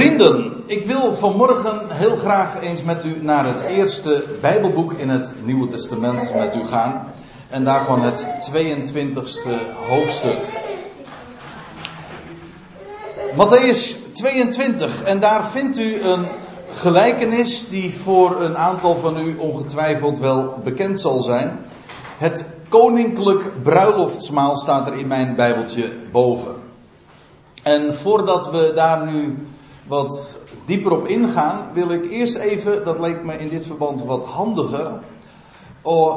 Vrienden, ik wil vanmorgen heel graag eens met u naar het eerste Bijbelboek in het Nieuwe Testament met u gaan. En daarvan het 22e hoofdstuk. Matthäus 22. En daar vindt u een gelijkenis die voor een aantal van u ongetwijfeld wel bekend zal zijn. Het koninklijk bruiloftsmaal staat er in mijn Bijbeltje boven. En voordat we daar nu wat dieper op ingaan, wil ik eerst even, dat leek me in dit verband wat handiger,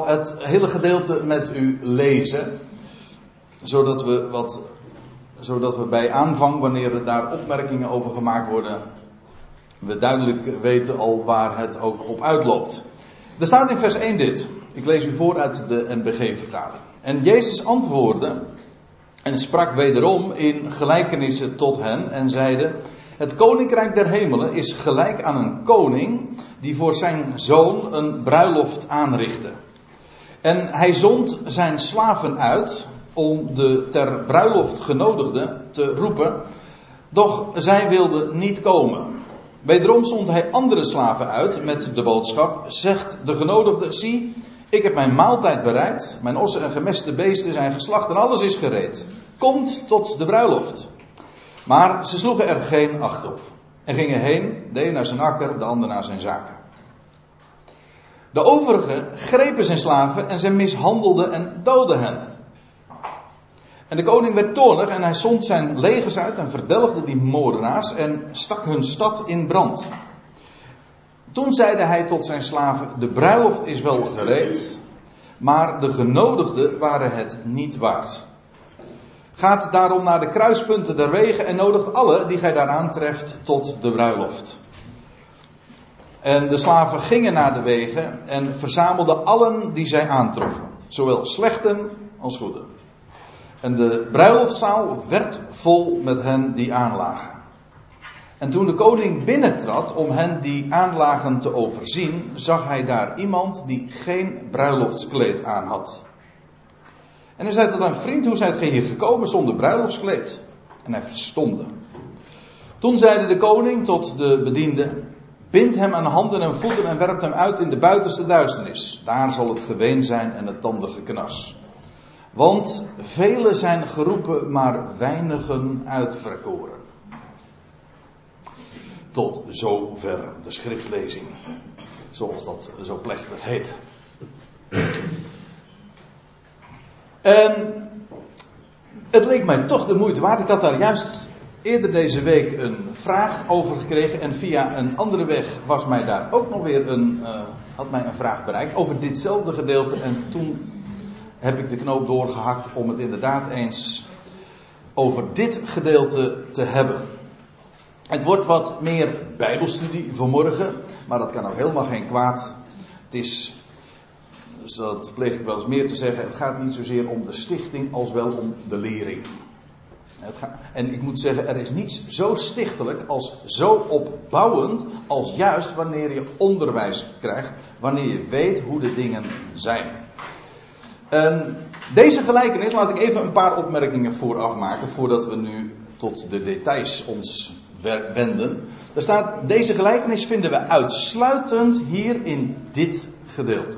het hele gedeelte met u lezen. Zodat we, wat, zodat we bij aanvang, wanneer er daar opmerkingen over gemaakt worden, we duidelijk weten al waar het ook op uitloopt. Er staat in vers 1 dit. Ik lees u voor uit de NBG-vertaling. En Jezus antwoordde en sprak wederom in gelijkenissen tot hen en zeide: Het koninkrijk der hemelen is gelijk aan een koning die voor zijn zoon een bruiloft aanrichtte. En hij zond zijn slaven uit om de ter bruiloft genodigden te roepen, doch zij wilden niet komen. Wederom zond hij andere slaven uit met de boodschap: Zegt de genodigde, zie, ik heb mijn maaltijd bereid, mijn ossen en gemeste beesten zijn geslacht en alles is gereed. Komt tot de bruiloft. Maar ze sloegen er geen acht op. En gingen heen, de een naar zijn akker, de ander naar zijn zaken. De overigen grepen zijn slaven en ze mishandelden en doodden hen. En de koning werd toornig en hij zond zijn legers uit en verdelgde die moordenaars en stak hun stad in brand. Toen zeide hij tot zijn slaven: De bruiloft is wel gereed, maar de genodigden waren het niet waard. Gaat daarom naar de kruispunten der wegen en nodigt alle die gij daar aantreft tot de bruiloft. En de slaven gingen naar de wegen en verzamelden allen die zij aantroffen, zowel slechten als goeden. En de bruiloftzaal werd vol met hen die aanlagen. En toen de koning binnentrad om hen die aanlagen te overzien, zag hij daar iemand die geen bruiloftskleed aan had. En hij zei tot een vriend, hoe zijt gij hier gekomen zonder bruiloftskleed? En hij verstomde. Toen zeide de koning tot de bediende, bind hem aan handen en voeten en werpt hem uit in de buitenste duisternis. Daar zal het geween zijn en het tandige knas. Want velen zijn geroepen, maar weinigen uitverkoren. Tot zover de schriftlezing. Zoals dat zo plechtig heet. En het leek mij toch de moeite waard. Ik had daar juist eerder deze week een vraag over gekregen. En via een andere weg was mij daar ook nog weer een, uh, had mij een vraag bereikt over ditzelfde gedeelte. En toen heb ik de knoop doorgehakt om het inderdaad eens over dit gedeelte te hebben. Het wordt wat meer Bijbelstudie vanmorgen, maar dat kan ook helemaal geen kwaad. Het is, dat pleeg ik wel eens meer te zeggen, het gaat niet zozeer om de stichting als wel om de lering. Gaat, en ik moet zeggen, er is niets zo stichtelijk als zo opbouwend als juist wanneer je onderwijs krijgt, wanneer je weet hoe de dingen zijn. En deze gelijkenis, laat ik even een paar opmerkingen vooraf maken, voordat we nu tot de details ons wenden. Er staat, deze gelijkenis vinden we uitsluitend hier in dit gedeelte.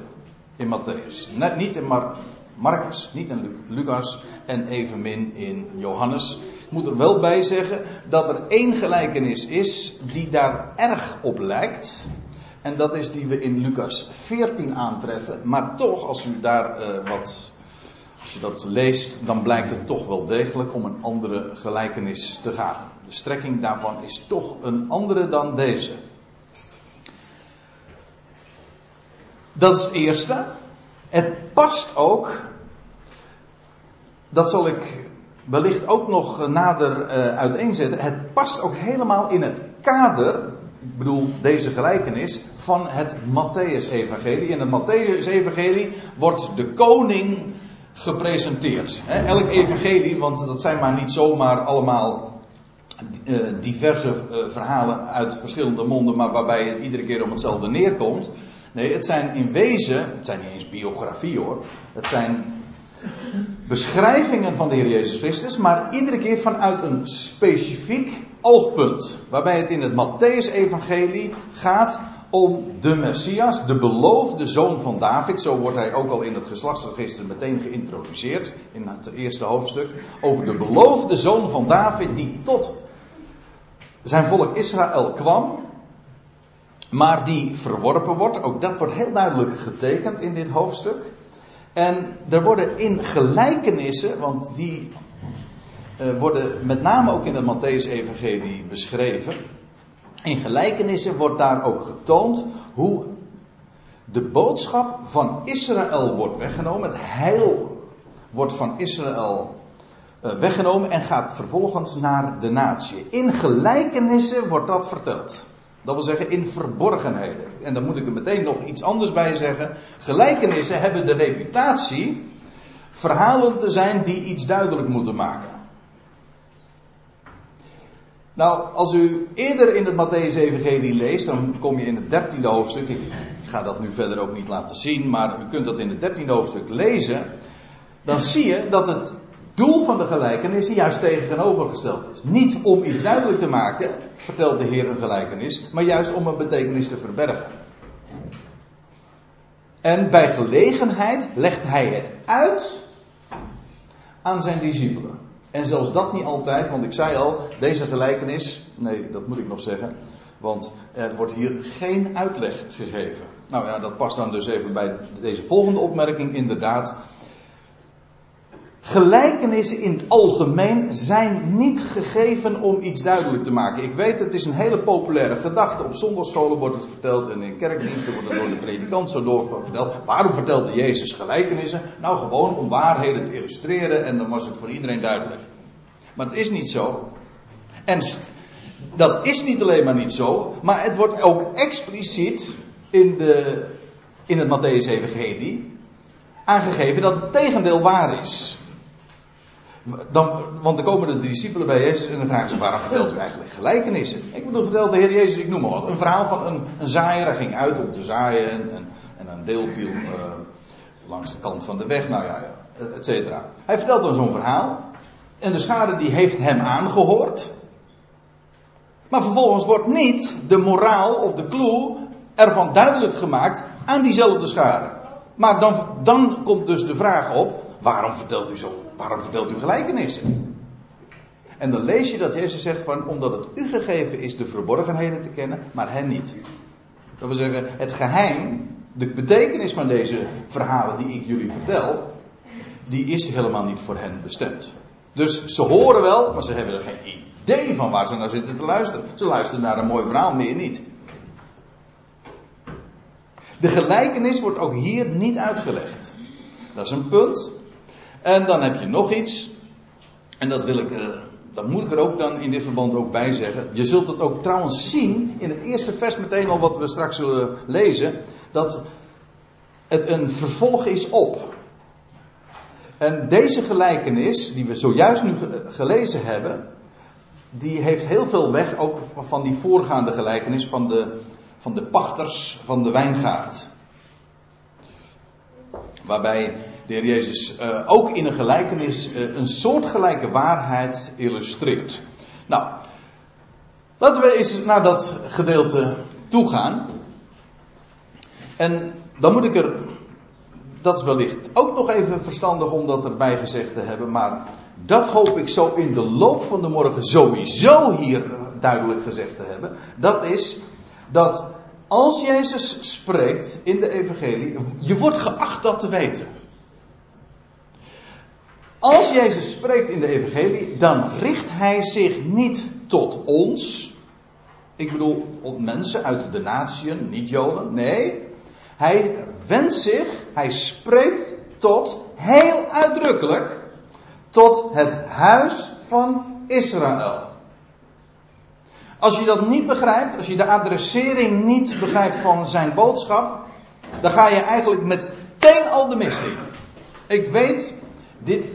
In Matthäus. Net niet in Mar Marcus, niet in Lucas en evenmin in Johannes. Ik moet er wel bij zeggen dat er één gelijkenis is die daar erg op lijkt. En dat is die we in Lucas 14 aantreffen. Maar toch, als u daar uh, wat. Als je dat leest, dan blijkt het toch wel degelijk om een andere gelijkenis te gaan. De strekking daarvan is toch een andere dan deze. Dat is het eerste. Het past ook. Dat zal ik wellicht ook nog nader uh, uiteenzetten. Het past ook helemaal in het kader ik bedoel deze gelijkenis, van het Matthäus-evangelie. In het Matthäus-evangelie wordt de koning gepresenteerd. Elk evangelie, want dat zijn maar niet zomaar allemaal eh, diverse eh, verhalen uit verschillende monden, maar waarbij het iedere keer om hetzelfde neerkomt. Nee, het zijn in wezen, het zijn niet eens biografie hoor, het zijn beschrijvingen van de Heer Jezus Christus, maar iedere keer vanuit een specifiek oogpunt. Waarbij het in het Matthäus-evangelie gaat om de Messias, de beloofde zoon van David. Zo wordt hij ook al in het geslachtsregister meteen geïntroduceerd in het eerste hoofdstuk. Over de beloofde zoon van David die tot zijn volk Israël kwam. Maar die verworpen wordt. Ook dat wordt heel duidelijk getekend in dit hoofdstuk. En er worden in gelijkenissen, want die uh, worden met name ook in het Matthäus-evangelie beschreven. In gelijkenissen wordt daar ook getoond hoe de boodschap van Israël wordt weggenomen. Het heil wordt van Israël uh, weggenomen en gaat vervolgens naar de natie. In gelijkenissen wordt dat verteld. Dat wil zeggen in verborgenheden. En dan moet ik er meteen nog iets anders bij zeggen. Gelijkenissen hebben de reputatie verhalen te zijn die iets duidelijk moeten maken. Nou, als u eerder in het Matthäus-evangelie leest, dan kom je in het dertiende hoofdstuk. Ik ga dat nu verder ook niet laten zien, maar u kunt dat in het dertiende hoofdstuk lezen. Dan zie je dat het doel van de gelijkenis juist tegenovergesteld is. Niet om iets duidelijk te maken, vertelt de Heer een gelijkenis, maar juist om een betekenis te verbergen. En bij gelegenheid legt hij het uit aan zijn discipelen. En zelfs dat niet altijd, want ik zei al, deze gelijkenis, nee, dat moet ik nog zeggen, want er wordt hier geen uitleg gegeven. Nou ja, dat past dan dus even bij deze volgende opmerking, inderdaad. Gelijkenissen in het algemeen zijn niet gegeven om iets duidelijk te maken. Ik weet, het is een hele populaire gedachte. Op zondagscholen wordt het verteld en in kerkdiensten wordt het door de predikant zo door verteld. Waarom vertelde Jezus gelijkenissen? Nou, gewoon om waarheden te illustreren en dan was het voor iedereen duidelijk. Maar het is niet zo. En dat is niet alleen maar niet zo, maar het wordt ook expliciet in, de, in het Matthäus-evangelie aangegeven dat het tegendeel waar is. Dan, want dan komen de discipelen bij Jezus en dan vragen ze: waarom vertelt u eigenlijk gelijkenissen? Ik bedoel, vertelt de Heer Jezus, ik noem maar wat. Een verhaal van een, een zaaier, hij ging uit om te zaaien en, en, en een deel viel uh, langs de kant van de weg, nou ja, et cetera. Hij vertelt dan zo'n verhaal en de schade die heeft hem aangehoord. Maar vervolgens wordt niet de moraal of de clue ervan duidelijk gemaakt aan diezelfde schade. Maar dan, dan komt dus de vraag op: waarom vertelt u zo waarom vertelt u gelijkenissen? En dan lees je dat Jezus zegt van, omdat het u gegeven is de verborgenheden te kennen, maar hen niet. Dat wil zeggen, het geheim, de betekenis van deze verhalen die ik jullie vertel, die is helemaal niet voor hen bestemd. Dus ze horen wel, maar ze hebben er geen idee van waar ze naar zitten te luisteren. Ze luisteren naar een mooi verhaal, meer niet. De gelijkenis wordt ook hier niet uitgelegd. Dat is een punt. En dan heb je nog iets. En dat wil ik, uh, dat moet ik er ook dan in dit verband ook bij zeggen. Je zult het ook trouwens zien in het eerste vers meteen al wat we straks zullen lezen. Dat het een vervolg is op. En deze gelijkenis, die we zojuist nu gelezen hebben, die heeft heel veel weg ook van die voorgaande gelijkenis van de, van de pachters van de wijngaard. Waarbij de heer Jezus uh, ook in een gelijkenis uh, een soortgelijke waarheid illustreert. Nou, laten we eens naar dat gedeelte toe gaan. En dan moet ik er, dat is wellicht ook nog even verstandig om dat erbij gezegd te hebben, maar dat hoop ik zo in de loop van de morgen sowieso hier duidelijk gezegd te hebben. Dat is dat als Jezus spreekt in de evangelie, je wordt geacht dat te weten. Als Jezus spreekt in de evangelie, dan richt hij zich niet tot ons. Ik bedoel, op mensen uit de natieën, niet Joden. Nee, hij wendt zich, hij spreekt tot, heel uitdrukkelijk, tot het huis van Israël. Als je dat niet begrijpt, als je de adressering niet begrijpt van zijn boodschap, dan ga je eigenlijk meteen al de mist in. Ik weet, dit,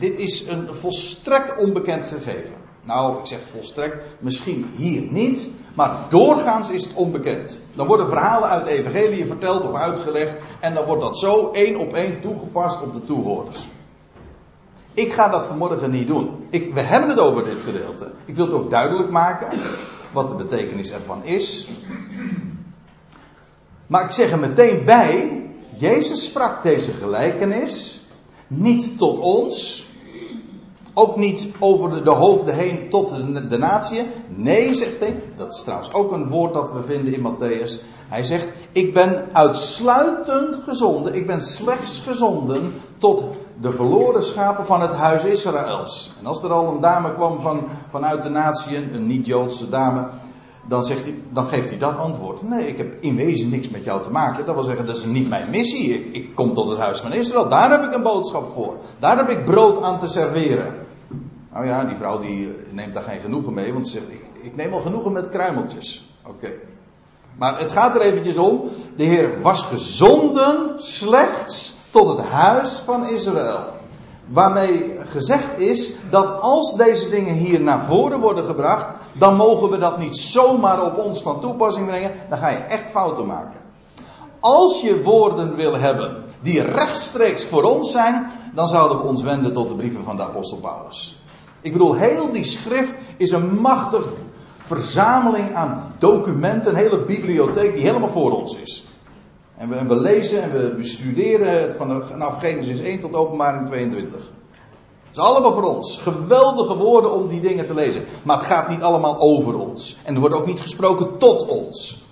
dit is een volstrekt onbekend gegeven. Nou, ik zeg volstrekt, misschien hier niet, maar doorgaans is het onbekend. Dan worden verhalen uit de evangelie verteld of uitgelegd en dan wordt dat zo één op één toegepast op de toehoorders. Ik ga dat vanmorgen niet doen. Ik, we hebben het over dit gedeelte. Ik wil het ook duidelijk maken wat de betekenis ervan is. Maar ik zeg er meteen bij, Jezus sprak deze gelijkenis niet tot ons, ook niet over de, de hoofden heen tot de, de. Nee, zegt hij, dat is trouwens ook een woord dat we vinden in Matthäus. Hij zegt, ik ben uitsluitend gezonden, ik ben slechts gezonden tot de verloren schapen van het huis Israëls. En als er al een dame kwam van, vanuit de natie, een niet-Joodse dame, dan, zegt hij, dan geeft hij dat antwoord. Nee, ik heb in wezen niks met jou te maken. Dat wil zeggen, dat is niet mijn missie. Ik, ik kom tot het huis van Israël. Daar heb ik een boodschap voor. Daar heb ik brood aan te serveren. Nou ja, die vrouw die eh, neemt daar geen genoegen mee, want ze zegt, ik, neem al genoegen met kruimeltjes. Oké. Maar het gaat er eventjes om, de Heer was gezonden slechts tot het huis van Israël. Waarmee gezegd is dat als deze dingen hier naar voren worden gebracht, dan mogen we dat niet zomaar op ons van toepassing brengen. Dan ga je echt fouten maken. Als je woorden wil hebben die rechtstreeks voor ons zijn, dan zouden we ons wenden tot de brieven van de apostel Paulus. Ik bedoel, heel die schrift is een machtige verzameling aan documenten, een hele bibliotheek die helemaal voor ons is. En we, lezen en we bestuderen het vanaf Genesis 1 tot openbaring 22. Het is allemaal voor ons. Geweldige woorden om die dingen te lezen. Maar het gaat niet allemaal over ons. En er wordt ook niet gesproken tot ons.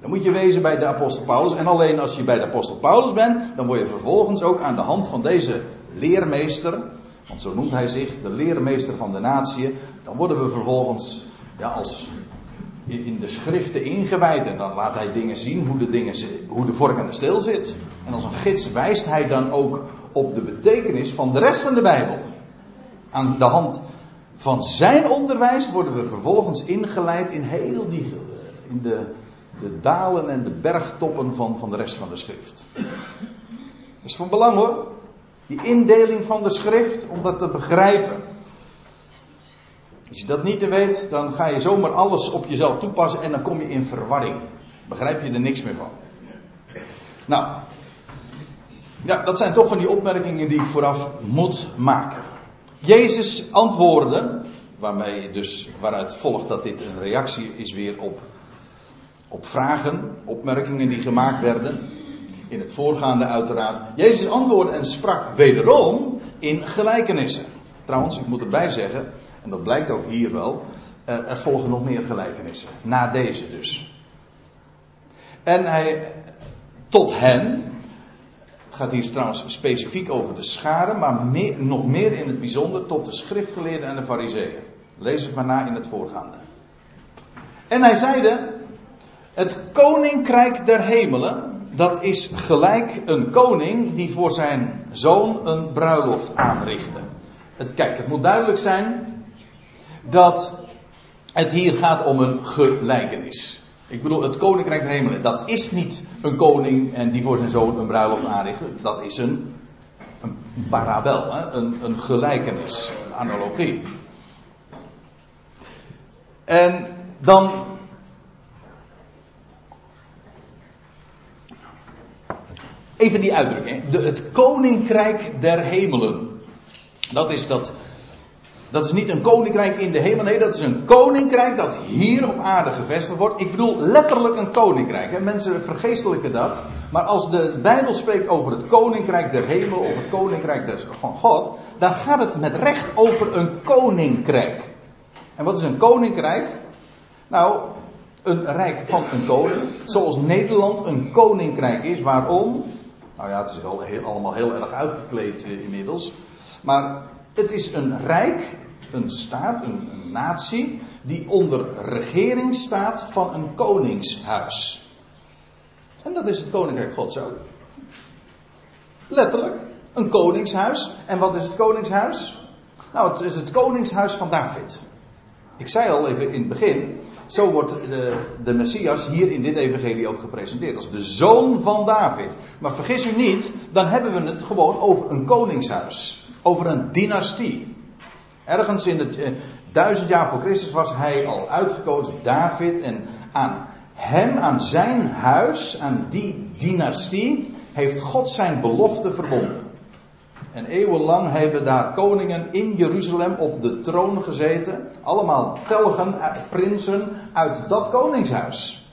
Dan moet je wezen bij de apostel Paulus. En alleen als je bij de apostel Paulus bent, dan word je vervolgens ook aan de hand van deze leermeester, want zo noemt hij zich, de leermeester van de natie, dan worden we vervolgens ja, als in de schriften ingewijd. En dan laat hij dingen zien hoe de, dingen, hoe de vork aan de steel zit. En als een gids wijst hij dan ook op de betekenis van de rest van de Bijbel. Aan de hand van zijn onderwijs worden we vervolgens ingeleid in heel die, in de, de dalen en de bergtoppen van, van de rest van de schrift. Dat is van belang hoor. Die indeling van de schrift, om dat te begrijpen. Als je dat niet weet, dan ga je zomaar alles op jezelf toepassen en dan kom je in verwarring. Begrijp je er niks meer van. Nou, ja, dat zijn toch van die opmerkingen die ik vooraf moet maken. Jezus antwoordde, waarmee dus, waaruit volgt dat dit een reactie is weer op, op vragen, opmerkingen die gemaakt werden. In het voorgaande uiteraard. Jezus antwoordde en sprak wederom in gelijkenissen. Trouwens, ik moet erbij zeggen, en dat blijkt ook hier wel, er volgen nog meer gelijkenissen. Na deze dus. En hij, tot hen, het gaat hier trouwens specifiek over de scharen, maar meer, nog meer in het bijzonder tot de schriftgeleerden en de fariseeën. Lees het maar na in het voorgaande. En hij zeide, het koninkrijk der hemelen, dat is gelijk een koning die voor zijn zoon een bruiloft aanrichtte. Het, kijk, het moet duidelijk zijn dat het hier gaat om een gelijkenis. Ik bedoel, het koninkrijk der hemelen, dat is niet een koning en die voor zijn zoon een bruiloft aanricht. Dat is een, een parabel, hè? Een, een gelijkenis, een analogie. En dan. Even die uitdrukking. Het koninkrijk der hemelen. Dat is dat dat is niet een koninkrijk in de hemel, nee, dat is een koninkrijk dat hier op aarde gevestigd wordt. Ik bedoel letterlijk een koninkrijk. Mensen vergeestelijken dat. Maar als de Bijbel spreekt over het koninkrijk der hemel of het koninkrijk van God, dan gaat het met recht over een koninkrijk. En wat is een koninkrijk? Nou, een rijk van een koning. Zoals Nederland een koninkrijk is. Waarom? Nou ja, het is al heel, allemaal heel erg uitgekleed eh, inmiddels. Maar het is een rijk, een staat, een, natie, die onder regering staat van een koningshuis. En dat is het koninkrijk Gods ook. Letterlijk, een koningshuis. En wat is het koningshuis? Nou, het is het koningshuis van David. Ik zei al even in het begin, zo wordt de, de Messias hier in dit evangelie ook gepresenteerd als de zoon van David. Maar vergis u niet, dan hebben we het gewoon over een koningshuis over een dynastie. Ergens in het eh, duizend jaar voor Christus was hij al uitgekozen, David. En aan hem, aan zijn huis, aan die dynastie, heeft God zijn belofte verbonden. En eeuwenlang hebben daar koningen in Jeruzalem op de troon gezeten. Allemaal telgen, eh, prinsen uit dat koningshuis.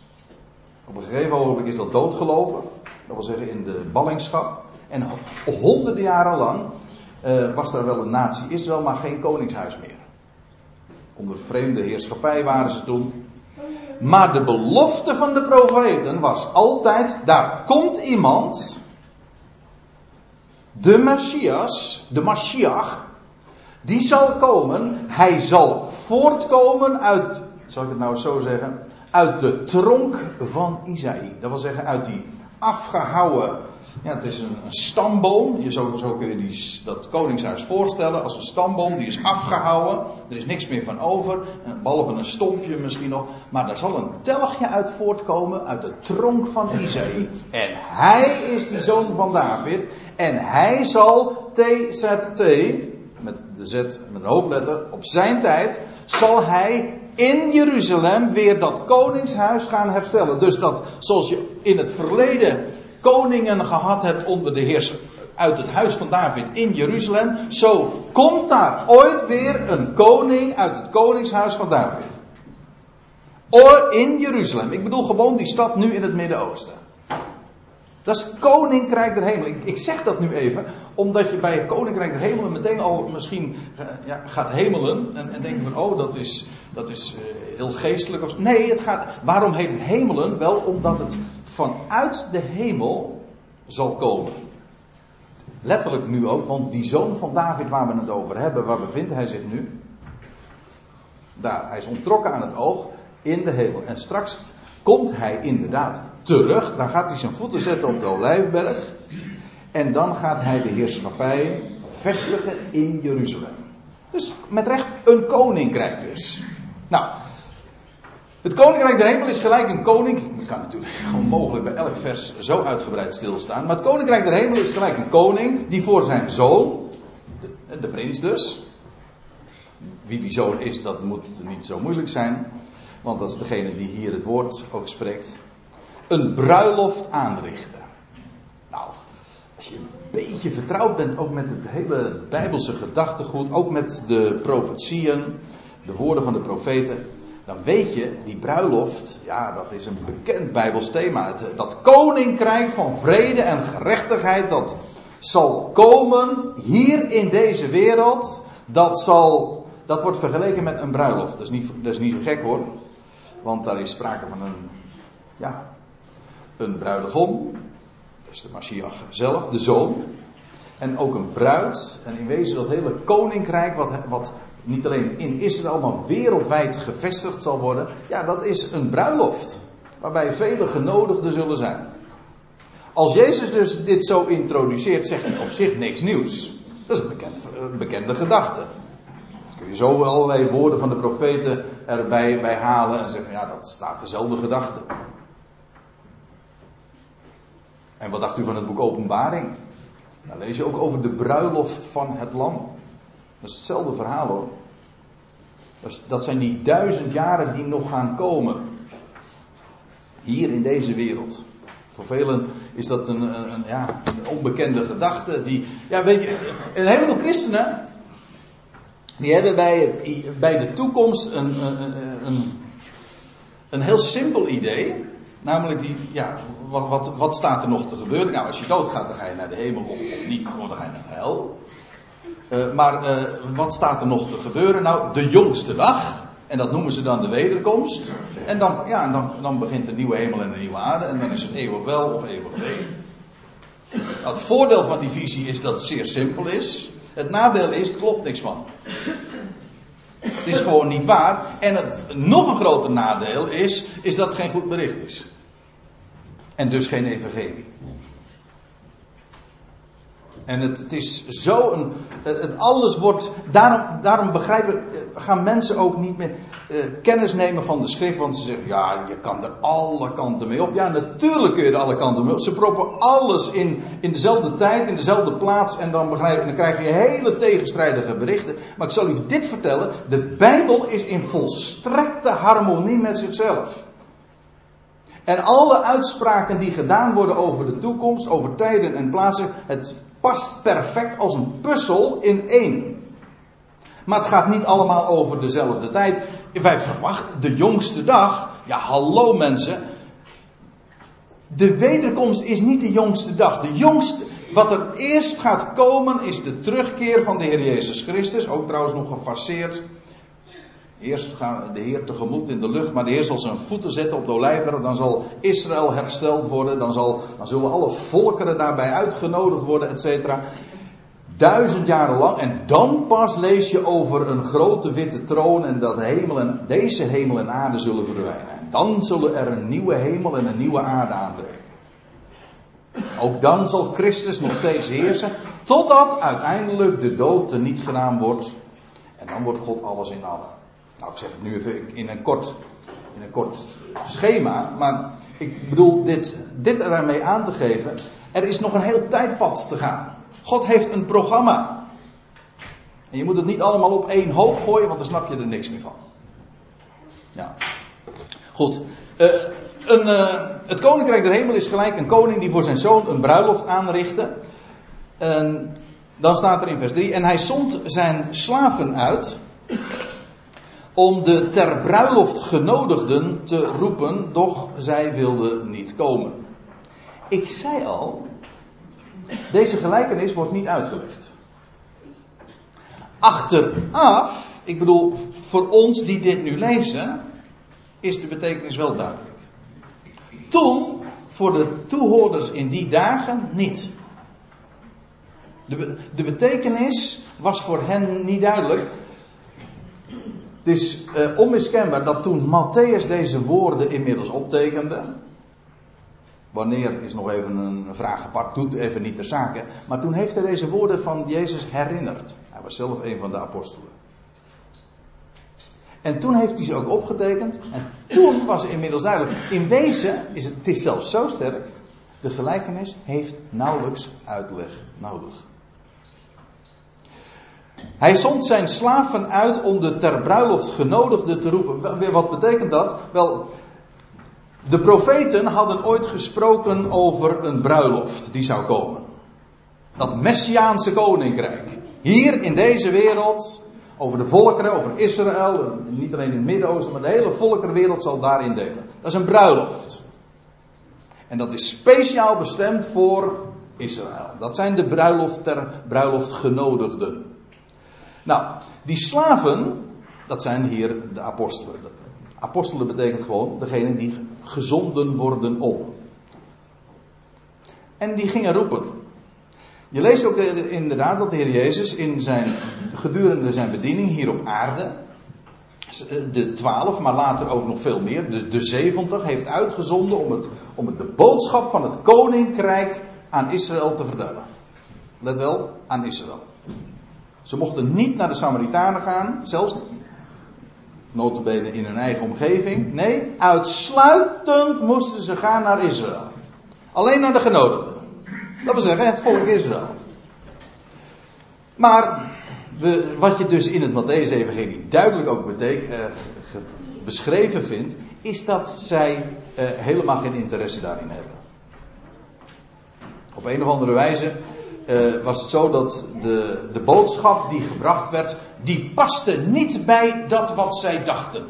Op een gegeven moment is dat doodgelopen. Dat wil zeggen in de ballingschap. En honderden jaren lang uh, was er wel een natie Israël, maar geen koningshuis meer. Onder vreemde heerschappij waren ze toen. Maar de belofte van de profeten was altijd: daar komt iemand de Messias, de Mashiach, die zal komen. Hij zal voortkomen uit, zal ik het nou zo zeggen, uit de tronk van Isaïe. Dat wil zeggen, uit die afgehouwen ja, het is een, stamboom. Je zou, zo kun je die, dat koningshuis voorstellen als een stamboom. Die is afgehouden. Er is niks meer van over. Behalve een stompje misschien nog. Maar daar zal een telgje uit voortkomen. Uit de tronk van Isaïe. En hij is die zoon van David. En hij zal TZT. Met de Z met een hoofdletter. Op zijn tijd. Zal hij in Jeruzalem weer dat koningshuis gaan herstellen. Dus dat zoals je in het verleden koningen gehad hebt onder de heers uit het huis van David in Jeruzalem, zo komt daar ooit weer een koning uit het koningshuis van David. In Jeruzalem. Ik bedoel gewoon die stad nu in het Midden-Oosten. Dat is koninkrijk der hemelen. Ik, ik, zeg dat nu even, omdat je bij het koninkrijk der hemelen meteen al misschien uh, ja, gaat hemelen. En, en denkt van, oh, dat is, dat is uh, heel geestelijk. Of, nee, het gaat. Waarom heet het hemelen? Wel omdat het vanuit de hemel zal komen. Letterlijk nu ook, want die zoon van David waar we het over hebben, waar bevindt hij zich nu? Daar, hij is ontrokken aan het oog in de hemel. En straks komt hij inderdaad terug. Dan gaat hij zijn voeten zetten op de Olijfberg. En dan gaat hij de heerschappij vestigen in Jeruzalem. Dus met recht een koninkrijk dus. Nou, het koninkrijk der hemel is gelijk een koning. Ik kan natuurlijk gewoon mogelijk bij elk vers zo uitgebreid stilstaan. Maar het koninkrijk der hemel is gelijk een koning die voor zijn zoon, de, de prins dus. Wie die zoon is, dat moet niet zo moeilijk zijn. Want dat is degene die hier het woord ook spreekt. Een bruiloft aanrichten. Nou, als je een beetje vertrouwd bent ook met het hele Bijbelse gedachtegoed, ook met de profetieën, de woorden van de profeten, dan weet je, die bruiloft, ja, dat is een bekend Bijbels thema. Het, dat koninkrijk van vrede en gerechtigheid, dat zal komen hier in deze wereld, dat zal, dat wordt vergeleken met een bruiloft. Dat is niet, dat is niet zo gek hoor, want daar is sprake van een, ja, een bruidegom, dat is de Mashiach zelf, de zoon, en ook een bruid, en in wezen dat hele koninkrijk wat, wat niet alleen in Israël, maar wereldwijd gevestigd zal worden. Ja, dat is een bruiloft. Waarbij vele genodigden zullen zijn. Als Jezus dus dit zo introduceert, zegt hij op zich niks nieuws. Dat is een, bekend, een bekende gedachte. Dan kun je zo allerlei woorden van de profeten erbij bij halen en zeggen, ja, dat staat dezelfde gedachte. En wat dacht u van het boek Openbaring? Dan lees je ook over de bruiloft van het lam. Dat is hetzelfde verhaal hoor. Dat zijn die duizend jaren die nog gaan komen. Hier in deze wereld. Voor velen is dat een, een, ja, een onbekende gedachte. Die, ja, weet je, een heleboel christenen. Die hebben bij, het, bij de toekomst een, een, een, een heel simpel idee. Namelijk die, ja, wat, wat, wat staat er nog te gebeuren? Nou, als je doodgaat, dan ga je naar de hemel of, niet, dan ga je naar de hel. Uh, maar uh, wat staat er nog te gebeuren? Nou, de jongste dag. En dat noemen ze dan de wederkomst. En dan, ja, dan, dan begint de nieuwe hemel en de nieuwe aarde. En dan is het eeuwig wel of eeuwig wee. Het voordeel van die visie is dat het zeer simpel is. Het nadeel is, het klopt niks van. Het is gewoon niet waar. En het nog een groter nadeel is, is dat het geen goed bericht is. En dus geen evangelie. En het, is zo een. Het, alles wordt. Daarom, daarom begrijpen. Gaan mensen ook niet meer uh, kennis nemen van de schrift. Want ze zeggen: ja, je kan er alle kanten mee op. Ja, natuurlijk kun je er alle kanten mee op. Ze proppen alles in, in dezelfde tijd, in dezelfde plaats. En dan, begrijp, en dan krijg je hele tegenstrijdige berichten. Maar ik zal u dit vertellen: de Bijbel is in volstrekte harmonie met zichzelf. En alle uitspraken die gedaan worden over de toekomst, over tijden en plaatsen, het past perfect als een puzzel in één. Maar het gaat niet allemaal over dezelfde tijd. Wij verwachten de jongste dag. Ja, hallo mensen. De wederkomst is niet de jongste dag. De jongste, wat er eerst gaat komen is de terugkeer van de Heer Jezus Christus. Ook trouwens nog gefaseerd. Eerst gaan de Heer tegemoet in de lucht, maar de Heer zal zijn voeten zetten op de olijfberg. Dan zal Israël hersteld worden. Dan, zal, dan zullen alle volkeren daarbij uitgenodigd worden, et cetera. Duizend jaren lang. En dan pas lees je over een grote witte troon. En dat hemel en, deze hemel en aarde zullen verdwijnen. En dan zullen er een nieuwe hemel en een nieuwe aarde aanbreken. Ook dan zal Christus nog steeds heersen. Totdat uiteindelijk de dood niet gedaan wordt. En dan wordt God alles in allen. Nou, ik zeg het nu even in een kort, in een kort schema. Maar ik bedoel dit, dit ermee aan te geven. Er is nog een heel tijdpad te gaan. God heeft een programma. En je moet het niet allemaal op één hoop gooien, want dan snap je er niks meer van. Ja. Goed. Uh, een, uh, het koninkrijk der hemel is gelijk een koning die voor zijn zoon een bruiloft aanrichtte. En dan staat er in vers 3: En hij zond zijn slaven uit om de ter bruiloft genodigden te roepen, doch zij wilden niet komen. Ik zei al, deze gelijkenis wordt niet uitgelegd. Achteraf, ik bedoel, voor ons die dit nu lezen, is de betekenis wel duidelijk. Toen, voor de toehoorders in die dagen, niet. De, de betekenis was voor hen niet duidelijk. Het is uh, onmiskenbaar dat toen Matthäus deze woorden inmiddels optekende. Wanneer is nog even een vraag apart, doet even niet de zaken. Maar toen heeft hij deze woorden van Jezus herinnerd. Hij was zelf een van de apostelen. En toen heeft hij ze ook opgetekend. En toen was inmiddels duidelijk. In wezen is het, het is zelfs zo sterk. De gelijkenis heeft nauwelijks uitleg nodig. Hij zond zijn slaven uit om de ter bruiloft genodigden te roepen. Wat betekent dat? Wel, de profeten hadden ooit gesproken over een bruiloft die zou komen. Dat Messiaanse koninkrijk. Hier in deze wereld, over de volkeren, over Israël, niet alleen in het Midden-Oosten, maar de hele volkerenwereld zal daarin delen. Dat is een bruiloft. En dat is speciaal bestemd voor Israël. Dat zijn de bruiloft ter bruiloft genodigden. Nou, die slaven, dat zijn hier de apostelen. Apostelen betekent gewoon degene die gezonden worden op. En die gingen roepen. Je leest ook inderdaad dat de Heer Jezus in zijn, gedurende zijn bediening hier op aarde, de twaalf, maar later ook nog veel meer, de, de zeventig, heeft uitgezonden om, het, om het de boodschap van het koninkrijk aan Israël te vertellen. Let wel, aan Israël. Ze mochten niet naar de Samaritanen gaan, zelfs notabene in hun eigen omgeving. Nee, uitsluitend moesten ze gaan naar Israël. Alleen naar de genodigden. Dat wil zeggen, het volk Israël. Maar we, wat je dus in het Matthäus-evangelie duidelijk ook eh, beschreven vindt, is dat zij eh, helemaal geen interesse daarin hebben. Op een of andere wijze uh, was het zo dat de, de boodschap die gebracht werd, die paste niet bij dat wat zij dachten.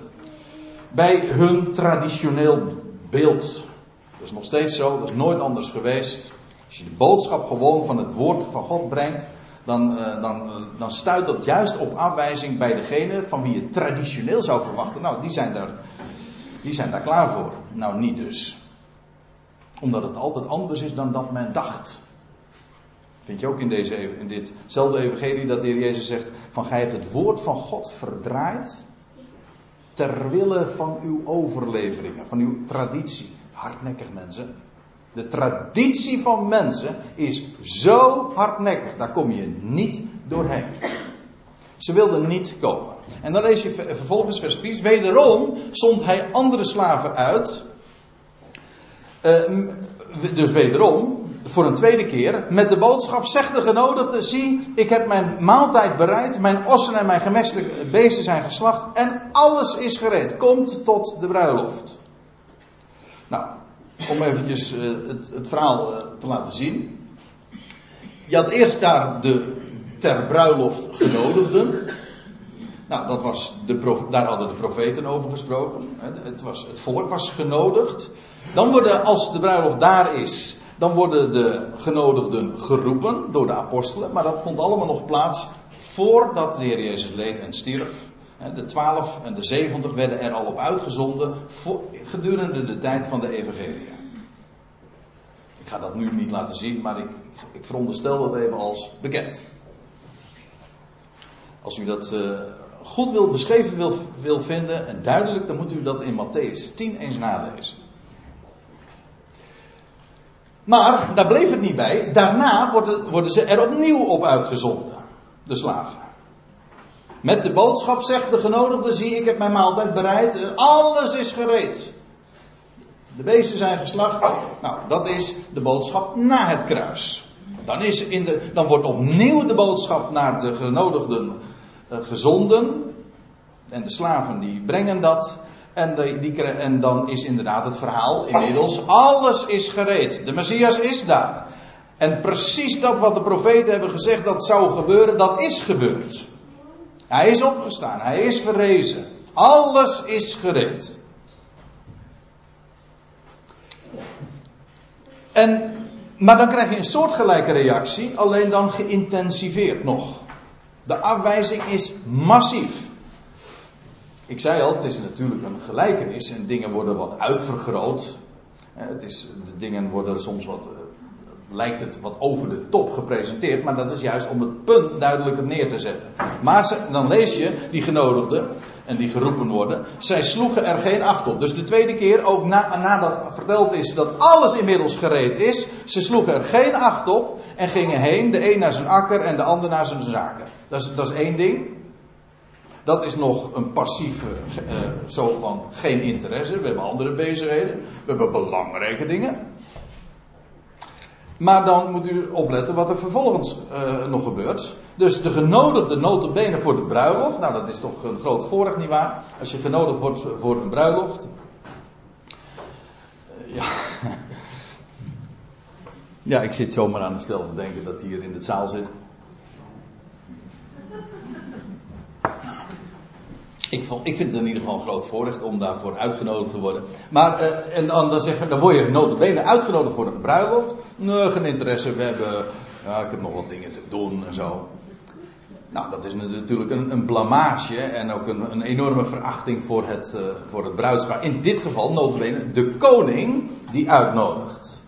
Bij hun traditioneel beeld. Dat is nog steeds zo, dat is nooit anders geweest. Als je de boodschap gewoon van het woord van God brengt, dan, uh, dan, dan stuit dat juist op afwijzing bij degene van wie je traditioneel zou verwachten. Nou, die zijn daar, die zijn daar klaar voor. Nou, niet dus. Omdat het altijd anders is dan dat men dacht. Vind je ook in, deze, in ditzelfde evangelie dat de Heer Jezus zegt: van gij hebt het woord van God verdraaid ter wille van uw overleveringen, van uw traditie. Hardnekkig mensen. De traditie van mensen is zo hardnekkig, daar kom je niet doorheen. Ze wilden niet komen. En dan lees je vervolgens vers 4. Wederom zond hij andere slaven uit. Uh, dus wederom, voor een tweede keer met de boodschap: Zeg de genodigde, zie, ik heb mijn maaltijd bereid, mijn ossen en mijn gemeste beesten zijn geslacht en alles is gereed. Komt tot de bruiloft. Nou, om eventjes uh, het, het, verhaal uh, te laten zien. je had eerst daar de ter bruiloft genodigden. Nou, dat was de, daar hadden de profeten over gesproken. Het, was, het volk was genodigd. Dan worden, als de bruiloft daar is, dan worden de genodigden geroepen door de apostelen. Maar dat vond allemaal nog plaats voordat de Heer Jezus leed en stierf. De twaalf en de zeventig werden er al op uitgezonden gedurende de tijd van de evangelie. Ik ga dat nu niet laten zien, maar ik, ik veronderstel dat even als bekend. Als u dat uh, goed wil beschreven wil vinden en duidelijk, dan moet u dat in Matthäus 10 eens nalezen. Maar daar bleef het niet bij. Daarna worden, ze er opnieuw op uitgezonden. De slaven. Met de boodschap zegt de genodigde: Zie, ik heb mijn maaltijd bereid. Alles is gereed. De beesten zijn geslacht. Nou, dat is de boodschap na het kruis. Dan, is in de, dan wordt opnieuw de boodschap naar de genodigden uh, gezonden. En de slaven die brengen dat. En, die, en dan is inderdaad het verhaal inmiddels, alles is gereed. De Messias is daar. En precies dat wat de profeten hebben gezegd dat zou gebeuren, dat is gebeurd. Hij is opgestaan, hij is verrezen. Alles is gereed. En, maar dan krijg je een soortgelijke reactie, alleen dan geïntensiveerd nog. De afwijzing is massief. Ik zei al, het is natuurlijk een gelijkenis en dingen worden wat uitvergroot. Het is, de dingen worden soms wat, eh, lijkt het wat over de top gepresenteerd, maar dat is juist om het punt duidelijker neer te zetten. Maar dan lees je die genodigden en die geroepen worden, zij sloegen er geen acht op. Dus de tweede keer, ook na, nadat verteld is dat alles inmiddels gereed is, ze sloegen er geen acht op en gingen heen, de een naar zijn akker en de ander naar zijn zaken. Dat is, dat is één ding. Dat is nog een passieve, uh, zo van geen interesse. We hebben andere bezigheden. We hebben belangrijke dingen. Maar dan moet u opletten wat er vervolgens uh, nog gebeurt. Dus de genodigde notabene voor de bruiloft. Nou, dat is toch een groot voorrecht, nietwaar? Als je genodigd wordt voor een bruiloft. Uh, ja. ja, ik zit zomaar aan de stel te denken dat hier in de zaal zit. Ik, vond, ik vind het in ieder geval een groot voorrecht om daarvoor uitgenodigd te worden. Maar, uh, en dan, dan, zeg, dan word je notabene uitgenodigd voor een bruiloft. Geen interesse, we hebben, ja, ik heb nog wat dingen te doen en zo. Nou, dat is natuurlijk een, een blamage en ook een, een enorme verachting voor het, uh, voor het bruidspaar. In dit geval, notabene, de koning die uitnodigt.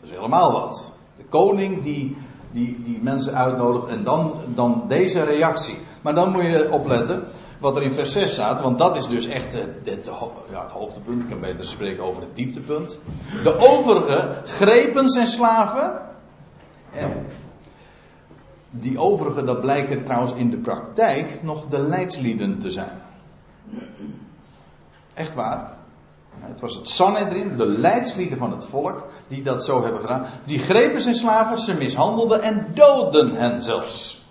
Dat is helemaal wat. De koning die, die, die mensen uitnodigt en dan, dan deze reactie. Maar dan moet je opletten wat er in vers 6 staat, want dat is dus echt het, het, ja, het hoogtepunt. Ik kan beter spreken over het dieptepunt. De overige grepen zijn slaven. En die overige, dat blijken trouwens in de praktijk nog de leidslieden te zijn. Echt waar. Het was het Sanhedrin, de leidslieden van het volk, die dat zo hebben gedaan. Die grepen zijn slaven, ze mishandelden en doodden hen zelfs.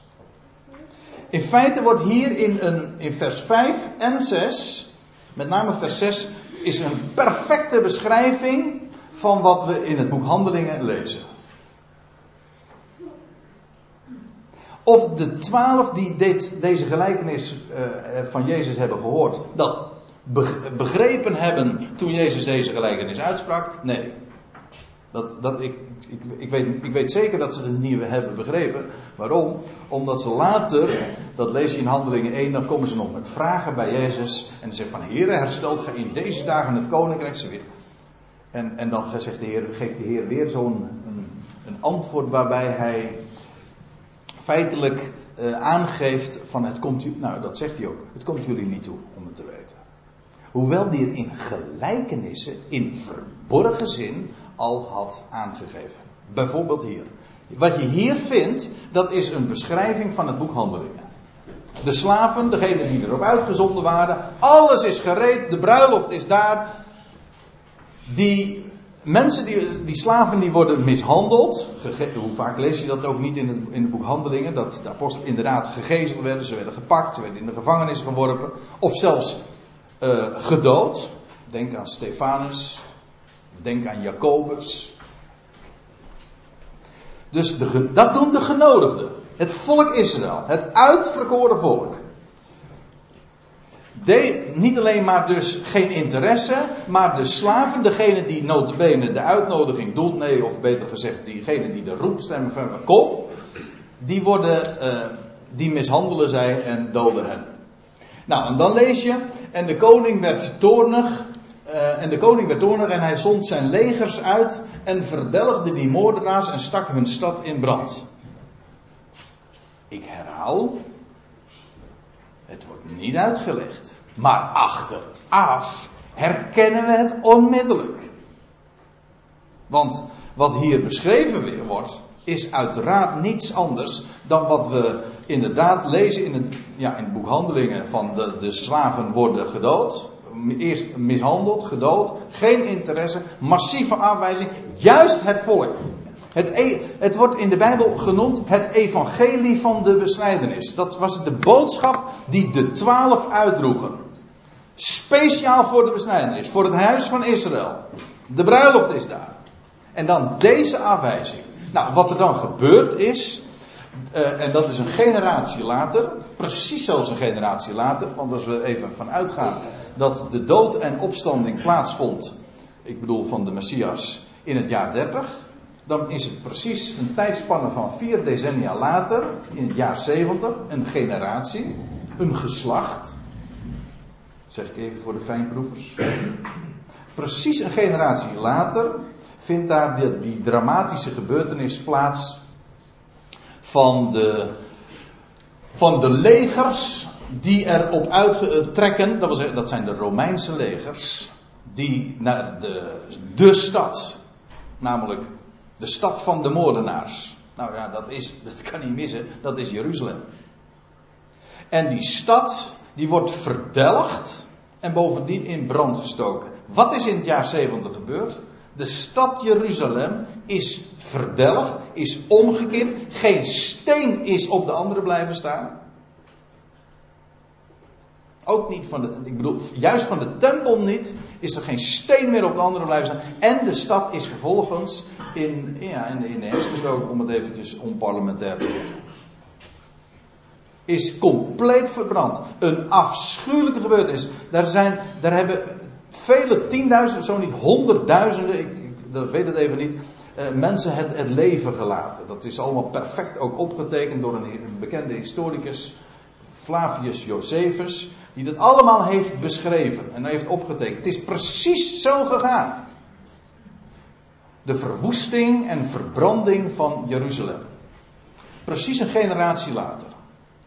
In feite wordt hier in, een, in vers 5 en 6, met name vers 6, is een perfecte beschrijving van wat we in het boek Handelingen lezen. Of de twaalf die dit, deze gelijkenis uh, van Jezus hebben gehoord, dat begrepen hebben toen Jezus deze gelijkenis uitsprak? Nee. Dat, dat, ik, ik, ik, weet, ik weet zeker dat ze het niet hebben begrepen. Waarom? Omdat ze later, dat lees je in Handelingen 1, dan komen ze nog met vragen bij Jezus. En ze zeggen van, Heer, herstelt gij in deze dagen het koninkrijk ze weer. En, en dan zegt de Heer, geeft de Heer weer zo'n een, antwoord waarbij hij feitelijk uh, aangeeft van het komt, nou dat zegt hij ook, het komt jullie niet toe om het te weten. Hoewel die het in gelijkenissen, in verborgen zin, al had aangegeven. Bijvoorbeeld hier. Wat je hier vindt, dat is een beschrijving van het boek Handelingen. De slaven, degenen die erop uitgezonden waren, alles is gereed, de bruiloft is daar. Die mensen, die, die slaven, die worden mishandeld. Hoe vaak lees je dat ook niet in het, in het boek Handelingen? Dat de apostelen inderdaad gegezeld werden, ze werden gepakt, ze werden in de gevangenis geworpen. Of zelfs uh, gedood. Denk aan Stefanus, Denk aan Jacobus. Dus de, dat doen de genodigden. Het volk Israël. Het uitverkoren volk. De, niet alleen maar dus geen interesse, maar de slaven, degene die notabene de uitnodiging doet, nee, of beter gezegd, diegene die de roepstem van kom, die worden, uh, die mishandelen zij en doden hen. Nou, en dan lees je, en de koning werd toornig, uh, en de koning werd toornig en hij zond zijn legers uit en verdelgde die moordenaars en stak hun stad in brand. Ik herhaal, het wordt niet uitgelegd. Maar achteraf herkennen we het onmiddellijk. Want wat hier beschreven weer wordt, is uiteraard niets anders dan wat we inderdaad lezen in het, ja, in boek Handelingen van de, de slaven worden gedood. Eerst mishandeld, gedood, geen interesse, massieve aanwijzing, juist het volk. Het, e, het, wordt in de Bijbel genoemd het evangelie van de besnijdenis. Dat was de boodschap die de twaalf uitdroegen. Speciaal voor de besnijdenis, voor het huis van Israël. De bruiloft is daar. En dan deze afwijzing. Nou, wat er dan gebeurd is, uh, en dat is een generatie later, precies zelfs een generatie later, want als we even van uitgaan dat de dood en opstanding plaatsvond, ik bedoel van de Messias, in het jaar 30, dan is het precies een tijdspanne van vier decennia later, in het jaar 70, een generatie, een geslacht. Zeg ik even voor de fijnproevers. Precies een generatie later vindt daar die dramatische gebeurtenis plaats van de, van de legers die erop uittrekken, dat, was, dat zijn de Romeinse legers, die naar de, de stad, namelijk de stad van de moordenaars. Nou ja, dat, is, dat kan niet missen, dat is Jeruzalem. En die stad, die wordt verdelgd en bovendien in brand gestoken. Wat is in het jaar 70 gebeurd? De stad Jeruzalem is verdelgd, is omgekeerd. Geen steen is op de andere blijven staan. Ook niet van de, ik bedoel, juist van de tempel niet, is er geen steen meer op de andere blijven staan. En de stad is vervolgens in, ja, in, de hens gestoken, om het eventjes onparlementair te zeggen. Is compleet verbrand. Een afschuwelijke gebeurtenis. Daar, zijn, daar hebben vele tienduizenden, zo niet honderdduizenden, ik, ik dat weet het even niet, uh, mensen het, het leven gelaten. Dat is allemaal perfect ook opgetekend door een, bekende historicus, Flavius Josephus, die dat allemaal heeft beschreven en heeft opgetekend. Het is precies zo gegaan. De verwoesting en verbranding van Jeruzalem. Precies een generatie later.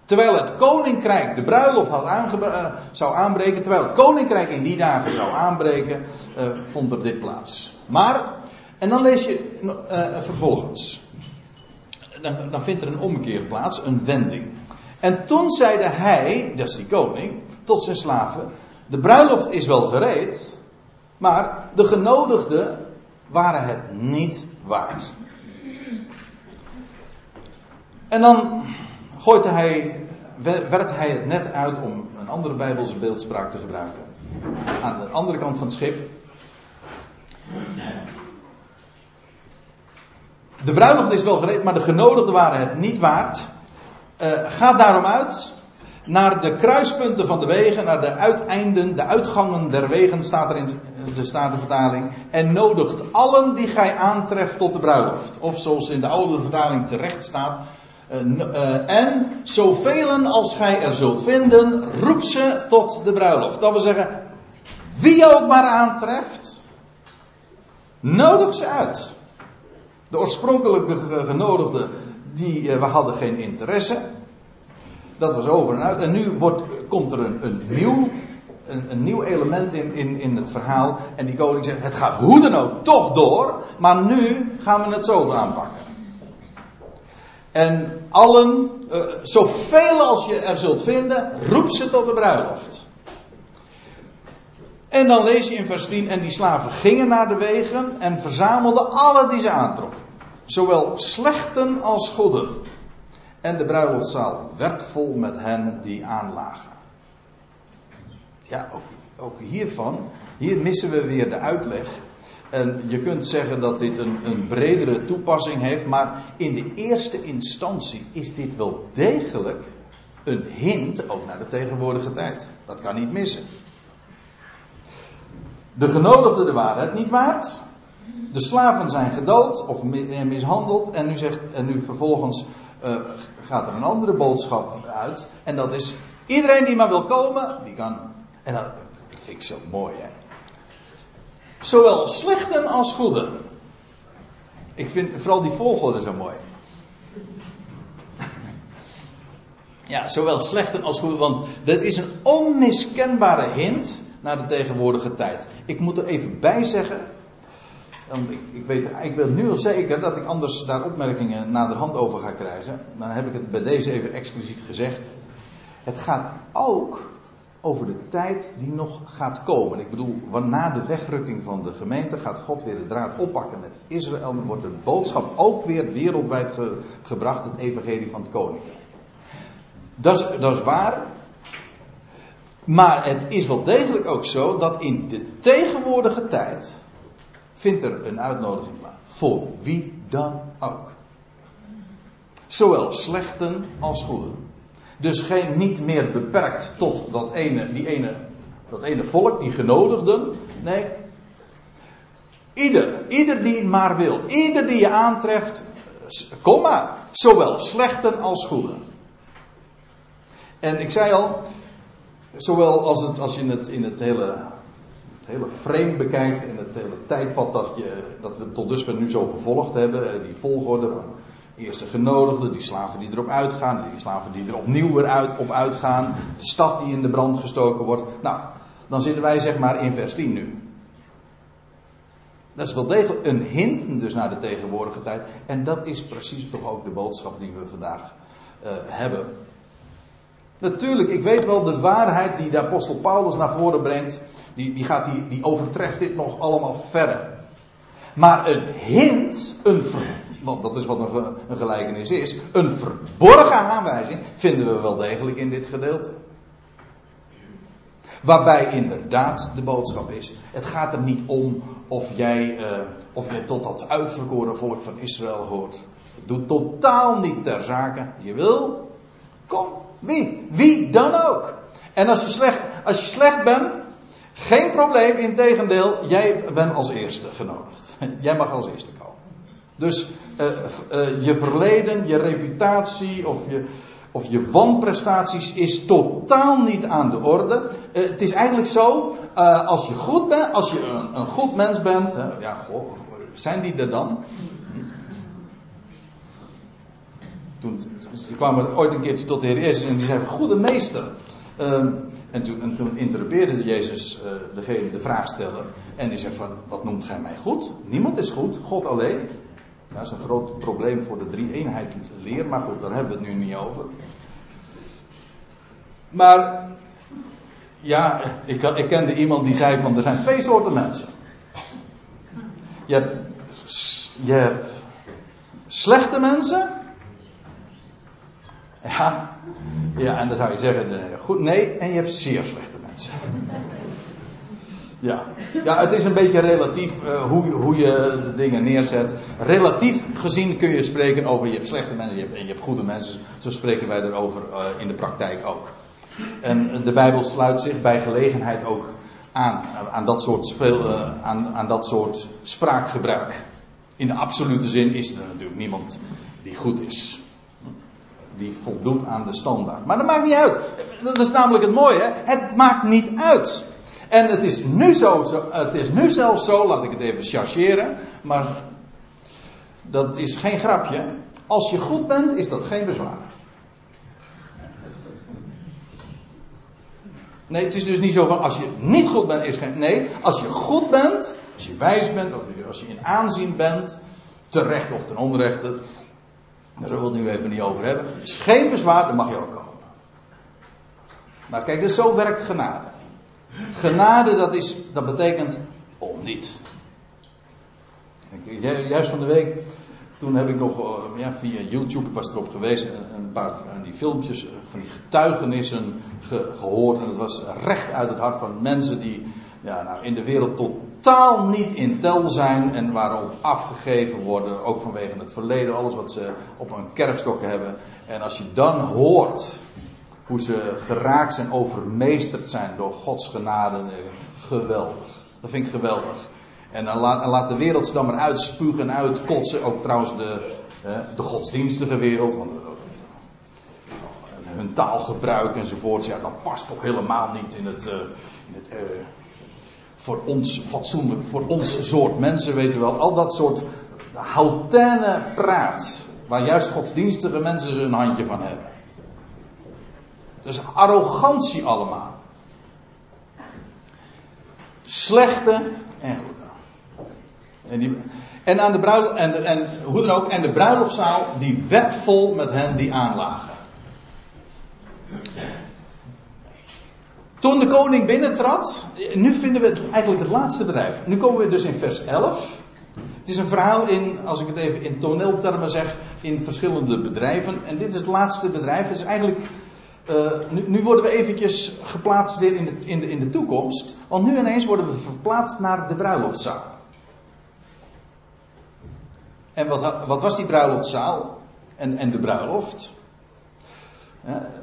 Terwijl het koninkrijk de bruiloft had uh, zou aanbreken, terwijl het koninkrijk in die dagen zou aanbreken, uh, vond er dit plaats. Maar, en dan lees je uh, vervolgens, dan, dan vindt er een omkeer plaats, een wending. En toen zeide hij, dat is die koning, tot zijn slaven: De bruiloft is wel gereed, maar de genodigden waren het niet waard. En dan gooit hij, werpt hij het net uit om een andere Bijbelse beeldspraak te gebruiken. Aan de andere kant van het schip. De bruiloft is wel gereed, maar de genodigden waren het niet waard. Uh, ga daarom uit naar de kruispunten van de wegen, naar de uiteinden, de uitgangen der wegen, staat er in de Statenvertaling. En nodigt allen die gij aantreft tot de bruiloft. Of zoals in de oude vertaling terecht staat. Uh, uh, en zoveel als gij er zult vinden, roep ze tot de bruiloft. Dat wil zeggen, wie ook maar aantreft, nodig ze uit. De oorspronkelijke genodigden, die uh, we hadden geen interesse. Dat was over en uit. En nu wordt, komt er een, een nieuw, een, nieuw element in, in, in het verhaal. En die koning zegt: Het gaat hoe dan ook toch door. Maar nu gaan we het zo aanpakken. En allen, uh, zoveel als je er zult vinden, roep ze tot de bruiloft. En dan lees je in vers 10: En die slaven gingen naar de wegen en verzamelden alle die ze aantroffen. Zowel slechten als goeden. En de bruiloftzaal werd vol met hen die aanlagen. Ja, ook, ook hiervan, hier missen we weer de uitleg. En je kunt zeggen dat dit een, een bredere toepassing heeft, maar in de eerste instantie is dit wel degelijk een hint ook naar de tegenwoordige tijd. Dat kan niet missen. De genodigden de waarheid niet waard. De slaven zijn gedood of mishandeld. En nu, zegt, en nu vervolgens uh, gaat er een andere boodschap uit. En dat is: iedereen die maar wil komen, die kan. En dat vind ik zo mooi, hè? Zowel slechten als goeden. Ik vind vooral die volgorde zo mooi. Ja, zowel slechten als goeden, want dat is een onmiskenbare hint naar de tegenwoordige tijd. Ik moet er even bij zeggen, ik, weet, ik weet nu al zeker dat ik anders daar opmerkingen naderhand over ga krijgen. Dan heb ik het bij deze even expliciet gezegd. Het gaat ook over de tijd die nog gaat komen. Ik bedoel, na de wegrukking van de gemeente gaat God weer de draad oppakken met Israël. Dan wordt de boodschap ook weer wereldwijd gebracht, het evangelie van het koninkrijk. Dat is, dat is waar. Maar het is wel degelijk ook zo dat in de tegenwoordige tijd vindt er een uitnodiging plaats. Voor wie dan ook. Zowel slechten als goeden. Dus geen, niet meer beperkt tot dat ene, die ene, dat ene volk, die genodigden. Nee. Ieder, ieder die maar wil. Ieder die je aantreft, kom maar. Zowel slechten als goeden. En ik zei al, zowel als, het, als je het in het hele, het hele frame bekijkt, in het hele tijdpad dat, je, dat we tot dusver nu zo gevolgd hebben, eh, die volgorde van eerste genodigden, die slaven die erop uitgaan, die slaven die er opnieuw weer op uitgaan, de stad die in de brand gestoken wordt. Nou, dan zitten wij zeg maar in vers 10 nu. Dat is wel degelijk een hint dus naar de tegenwoordige tijd. En dat is precies toch ook de boodschap die we vandaag uh, hebben. Natuurlijk, ik weet wel de waarheid die de apostel Paulus naar voren brengt. Die, die, gaat, die, die overtreft dit nog allemaal verder. Maar een hint, een want dat is wat een, gelijkenis is, een verborgen aanwijzing vinden we wel degelijk in dit gedeelte. Waarbij inderdaad de boodschap is: het gaat er niet om of jij, uh, of jij tot dat uitverkoren volk van Israël hoort. Doet totaal niet ter zake. Je wil, kom, wie? Wie dan ook. En als je slecht, als je slecht bent, geen probleem, integendeel, jij bent als eerste genodigd. Jij mag als eerste komen. Dus uh, uh, je verleden, je reputatie of je, of je wanprestaties is totaal niet aan de orde. Uh, het is eigenlijk zo, als je goed bent, als je een, een goed mens bent, ja, zijn die er dan? Toen, toen kwamen ooit een keertje tot de Heer Jezus en die zei: Goede meester. Um, en toen, en toen interrupeerde Jezus uh, degene de vraag stellen. En die zei: van, Wat noemt gij mij goed? Niemand is goed, God alleen. Dat is een groot probleem voor de drie eenheid leer, maar goed, daar hebben we het nu niet over. Maar, ja, ik, ik kende iemand die zei van, er zijn twee soorten mensen. Je je hebt slechte mensen ja, ja, en dan zou je zeggen, eh, goed, nee, en je hebt zeer slechte mensen. Ja, ja het is een beetje relatief uh, hoe, hoe je de dingen neerzet. Relatief gezien kun je spreken over je hebt slechte mensen je hebt, en je hebt goede mensen. Zo spreken wij erover uh, in de praktijk ook. En de Bijbel sluit zich bij gelegenheid ook aan, aan, dat, soort aan, aan dat soort spraakgebruik. In de absolute zin is er natuurlijk niemand die goed is die voldoet aan de standaard. Maar dat maakt niet uit. Dat is namelijk het mooie. Het maakt niet uit. En het is nu, zo, het is nu zelfs zo, laat ik het even chargeren, maar dat is geen grapje. Als je goed bent, is dat geen bezwaar. Nee, het is dus niet zo van als je niet goed bent, is geen. Nee, als je goed bent, als je wijs bent, of als je in aanzien bent, terecht of ten onrechte, daar zullen we het nu even niet over hebben. Is geen bezwaar, mag je ook komen. Maar kijk, dus zo werkt genade. Genade, dat, is, dat betekent om niets. Juist van de week, toen heb ik nog eh, ja, via YouTube, ik was erop geweest, een paar van die filmpjes, van die getuigenissen gehoord. En het was recht uit het hart van mensen die ja, nou, in de wereld totaal niet in tel zijn en waarop afgegeven worden, ook vanwege het verleden, alles wat ze op een kerfstok hebben. En als je dan hoort hoe ze geraakt zijn, overmeesterd zijn door Gods genade, geweldig. Dat vind ik geweldig. En dan laat, de wereld ze dan maar uitspugen en uitkotsen. Ook trouwens de, de godsdienstige wereld. Want hun taalgebruik enzovoort. Ja, dat past toch helemaal niet in het. In het voor ons fatsoenlijk, voor ons soort mensen, weet u wel. Al dat soort hautaine praat. Waar juist godsdienstige mensen een handje van hebben. Dus arrogantie allemaal. Slechte en goede. En, die, en, aan de bruiloft, en, en hoe dan ook, en de bruiloftzaal die werd vol met hen die aanlagen. Toen de koning binnentrad, nu vinden we het eigenlijk het laatste bedrijf. Nu komen we dus in vers 11. Het is een verhaal in, als ik het even in toneeltermen zeg, in verschillende bedrijven. En dit is het laatste bedrijf. Het is eigenlijk, uh, nu, nu, worden we eventjes geplaatst weer in de, in, de, in de toekomst. Want nu ineens worden we verplaatst naar de bruiloftzaal. En wat, wat was die bruiloftzaal? En, en de bruiloft?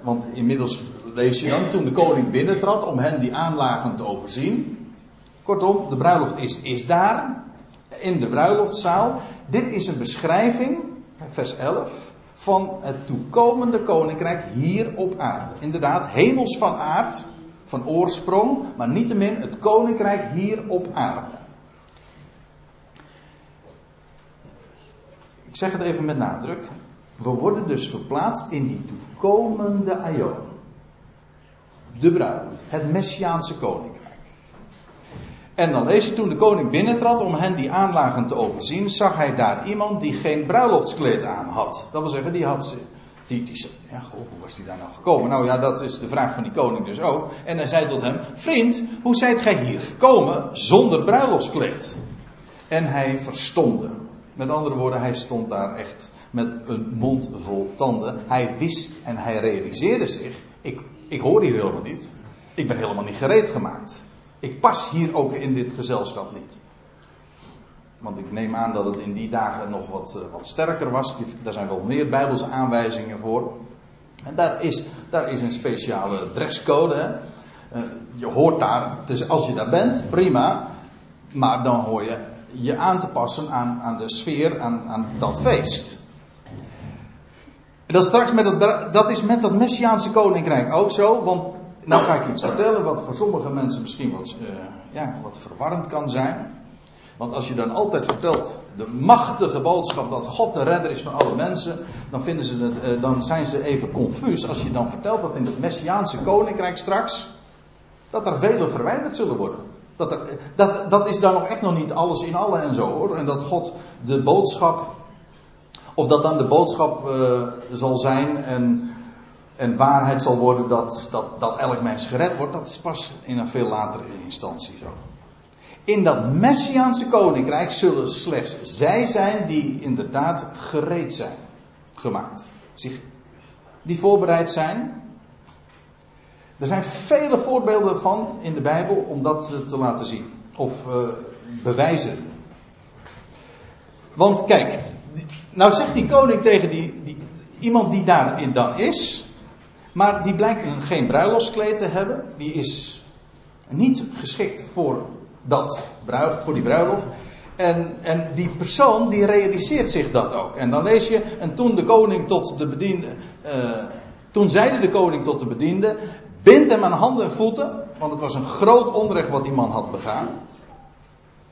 want inmiddels lees je dan, toen de koning binnentrad om hen die aanlagen te overzien. Kortom, de bruiloft is, is daar, in de bruiloftzaal. Dit is een beschrijving, vers 11, van het toekomende koninkrijk hier op aarde. Inderdaad, hemels van aard, van oorsprong, maar niettemin het koninkrijk hier op aarde. Ik zeg het even met nadruk. We worden dus verplaatst in die toekomende aion. De bruiloft, het Messiaanse koninkrijk. En dan lees je toen de koning binnentrad om hen die aanlagen te overzien, zag hij daar iemand die geen bruiloftskleed aan had. Dat wil zeggen, die had ze. Die, die, ja, hoe was die daar nou gekomen? Nou ja, dat is de vraag van die koning dus ook. En hij zei tot hem: Vriend, hoe zijt gij hier gekomen zonder bruiloftskleed? En hij verstomde. Met andere woorden, hij stond daar echt met een mond vol tanden. Hij wist en hij realiseerde zich: ik, ik hoor hier helemaal niet. Ik ben helemaal niet gereed gemaakt. Ik pas hier ook in dit gezelschap niet. Want ik neem aan dat het in die dagen nog wat, uh, wat sterker was. Daar zijn wel meer Bijbelse aanwijzingen voor. En daar is, daar is een speciale dresscode. Hè? Uh, je hoort daar, dus als je daar bent, prima. Maar dan hoor je je aan te passen aan, aan de sfeer, aan, aan dat feest. En dat, straks met het, dat is met dat Messiaanse koninkrijk ook zo. Want nou ga ik iets vertellen wat voor sommige mensen misschien wat, uh, ja, wat verwarrend kan zijn. Want als je dan altijd vertelt de machtige boodschap dat God de redder is van alle mensen, dan, vinden ze het, uh, dan zijn ze even confuus als je dan vertelt dat in het Messiaanse koninkrijk straks, dat er velen verwijderd zullen worden. Dat, er, dat, dat is dan nog echt nog niet alles in alle en zo hoor. En dat God de boodschap, of dat dan de boodschap uh, zal zijn en, en waarheid zal worden dat, dat, dat elk mens gered wordt, dat is pas in een veel latere instantie zo. In dat Messiaanse koninkrijk zullen slechts zij zijn die inderdaad gereed zijn, gemaakt. Zich, die voorbereid zijn er zijn vele voorbeelden van in de Bijbel om dat te laten zien. Of uh, bewijzen. Want kijk, nou zegt die koning tegen die, die, iemand die daarin dan is, maar die blijkt geen bruiloftskleed te hebben, die is niet geschikt voor, dat, voor die bruiloft. En, en die persoon die realiseert zich dat ook. En dan lees je, en toen de koning tot de bediende, uh, toen zeide de koning tot de bediende, Bind hem aan handen en voeten, want het was een groot onrecht wat die man had begaan.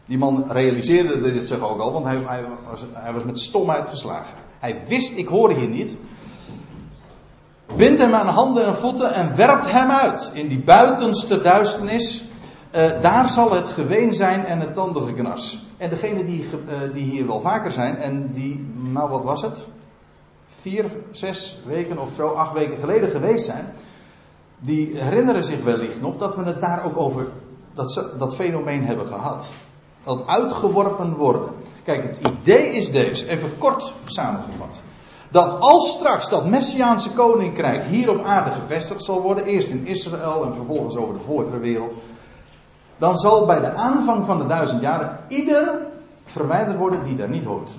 Die man realiseerde dit zich ook al, want hij, was, hij was met stomheid geslagen. Hij wist, ik hoor hier niet. Bind hem aan handen en voeten en werpt hem uit in die buitenste duisternis. Uh, daar zal het geween zijn en het tandengeknars. En degene die, uh, die hier wel vaker zijn en die, nou wat was het? Vier, zes weken of zo, acht weken geleden geweest zijn die herinneren zich wellicht nog dat we het daar ook over dat, dat fenomeen hebben gehad. Dat uitgeworpen worden. Kijk, het idee is deze, even kort samengevat. Dat als straks dat Messiaanse koninkrijk hier op aarde gevestigd zal worden, eerst in Israël en vervolgens over de volkerenwereld. dan zal bij de aanvang van de duizend jaren ieder verwijderd worden die daar niet hoort.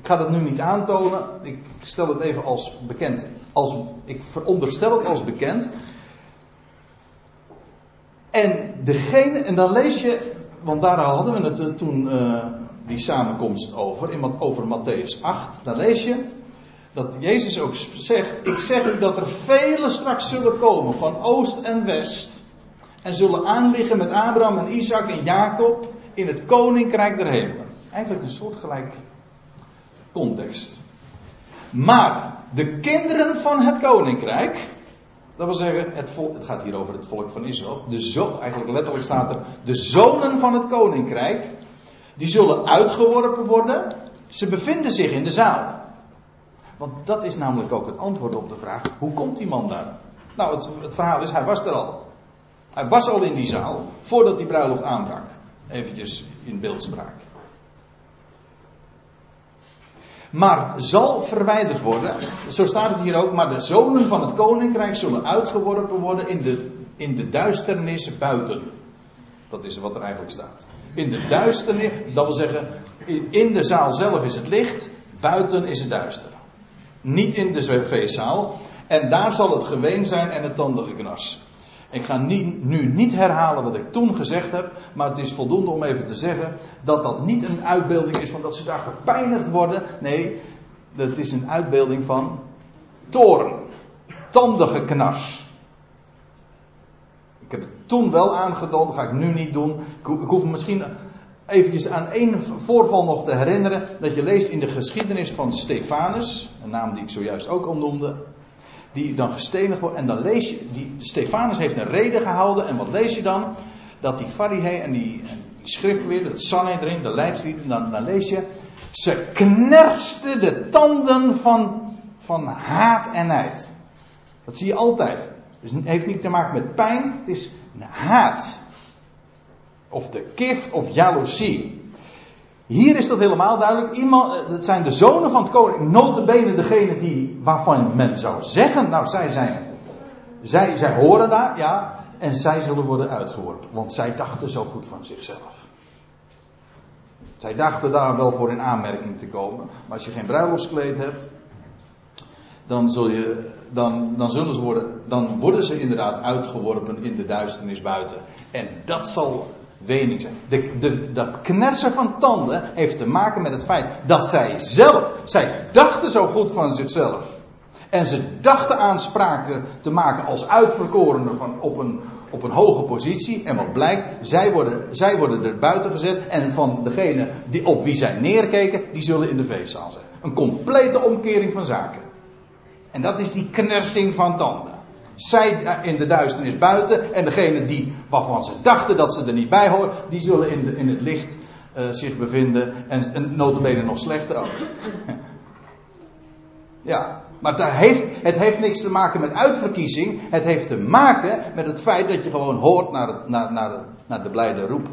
Ik ga dat nu niet aantonen. Ik stel het even als bekend. Als, ik veronderstel het als bekend. En degene, en dan lees je, want daar hadden we het eh, toen uh, die samenkomst over, in, over Matthäus 8. Dan lees je dat Jezus ook zegt: Ik zeg u dat er velen straks zullen komen van oost en west. En zullen aanliggen met Abraham en Isaac en Jacob in het koninkrijk der hemelen. Eigenlijk een soortgelijk context. Maar de kinderen van het koninkrijk, dat wil zeggen, het, het gaat hier over het volk van Israël. De eigenlijk letterlijk staat er, de zonen van het koninkrijk, die zullen uitgeworpen worden. Ze bevinden zich in de zaal. Want dat is namelijk ook het antwoord op de vraag: hoe komt die man daar? Nou, het, het verhaal is, hij was er al. Hij was al in die zaal voordat die bruiloft aanbrak. Eventjes in beeldspraak. Maar zal verwijderd worden. Zo staat het hier ook. Maar de zonen van het koninkrijk zullen uitgeworpen worden in de, in de duisternis buiten. Dat is wat er eigenlijk staat. In de duisternis, dat wil zeggen, in de zaal zelf is het licht, buiten is het duister. Niet in de feestzaal. En daar zal het geween zijn en het tandengeknars. Ik ga nu niet herhalen wat ik toen gezegd heb, maar het is voldoende om even te zeggen dat dat niet een uitbeelding is van dat ze daar gepijnigd worden. Nee, dat is een uitbeelding van toren, knars. Ik heb het toen wel aangetoond, dat ga ik nu niet doen. Ik hoef misschien eventjes aan één voorval nog te herinneren. Dat je leest in de geschiedenis van Stefanus, een naam die ik zojuist ook al noemde die dan gestenigd wordt. En dan lees je, die, Stefanus heeft een reden gehouden. En wat lees je dan? Dat die Farihe en die, en die schriftleer, het Sanhedrin, de leidslieden, dan, dan lees je. Ze knerste de tanden van, van haat en nijd. Dat zie je altijd. Dus het heeft niet te maken met pijn, het is haat. Of de kift of jaloezie. Hier is dat helemaal duidelijk. Iemand, het eh, zijn de zonen van het koning. Notabene degene die, waarvan men zou zeggen, nou zij zijn, zij, zij horen daar, ja. En zij zullen worden uitgeworpen. Want zij dachten zo goed van zichzelf. Zij dachten daar wel voor in aanmerking te komen. Maar als je geen bruiloftskleed hebt, dan, zul je, dan, dan, zullen ze worden, dan worden ze inderdaad uitgeworpen in de duisternis buiten. En dat zal De, de, dat knersen van tanden heeft te maken met het feit dat zij zelf, zij dachten zo goed van zichzelf. En ze dachten aanspraken te maken als uitverkorenen van op een, op een hoge positie. En wat blijkt, zij worden, zij worden er buiten gezet. En van degene die, op wie zij neerkeken, die zullen in de feestzaal zijn. Een complete omkering van zaken. En dat is die knersing van tanden. Zij in de duisternis buiten. En degene die, waarvan ze dachten dat ze er niet bij horen, die zullen in, de, in het licht uh, zich bevinden. En, en notabene nog slechter ook. ja, maar heeft, het heeft niks te maken met uitverkiezing. Het heeft te maken met het feit dat je gewoon hoort naar, het, naar, naar, naar de blijde roep.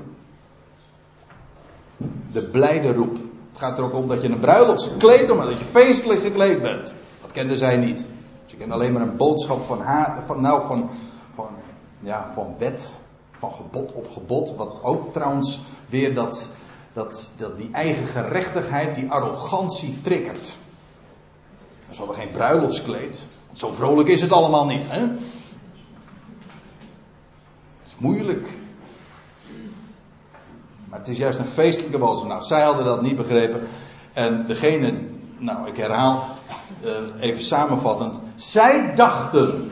De blijde roep. Het gaat er ook om dat je een bruiloftskleed, omdat je feestelijk gekleed bent. Dat kenden zij niet. Ik ken alleen maar een boodschap van haar, van, nou van, van, ja, van wet, van gebod op gebod. Wat ook trouwens weer dat, dat, dat die eigen gerechtigheid, die arrogantie triggert. Ze hadden geen bruiloftskleed. Zo vrolijk is het allemaal niet. Hè? Het is moeilijk. Maar het is juist een feestelijke boodschap. Nou, zij hadden dat niet begrepen. En degene, nou ik herhaal, uh, even samenvattend. Zij dachten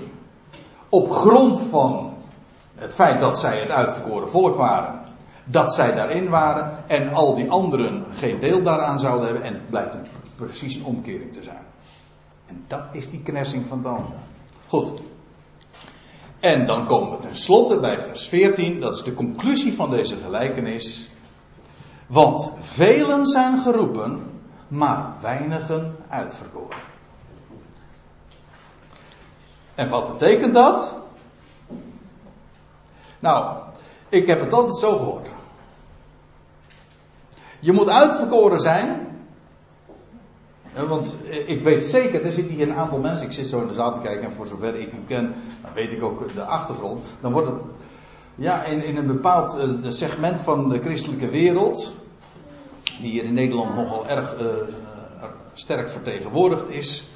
op grond van het feit dat zij het uitverkoren volk waren, dat zij daarin waren en al die anderen geen deel daaraan zouden hebben. En het blijkt precies een omkering te zijn. En dat is die knessing van dan. Goed. En dan komen we tenslotte bij vers 14, dat is de conclusie van deze gelijkenis. Want velen zijn geroepen, maar weinigen uitverkoren. En wat betekent dat? Nou, ik heb het altijd zo gehoord. Je moet uitverkoren zijn. Want ik weet zeker, er zitten hier een aantal mensen. Ik zit zo in de zaal te kijken en voor zover ik u ken, dan weet ik ook de achtergrond. Dan wordt het ja, in, in een bepaald uh, segment van de christelijke wereld, die hier in Nederland nogal erg uh, sterk vertegenwoordigd is,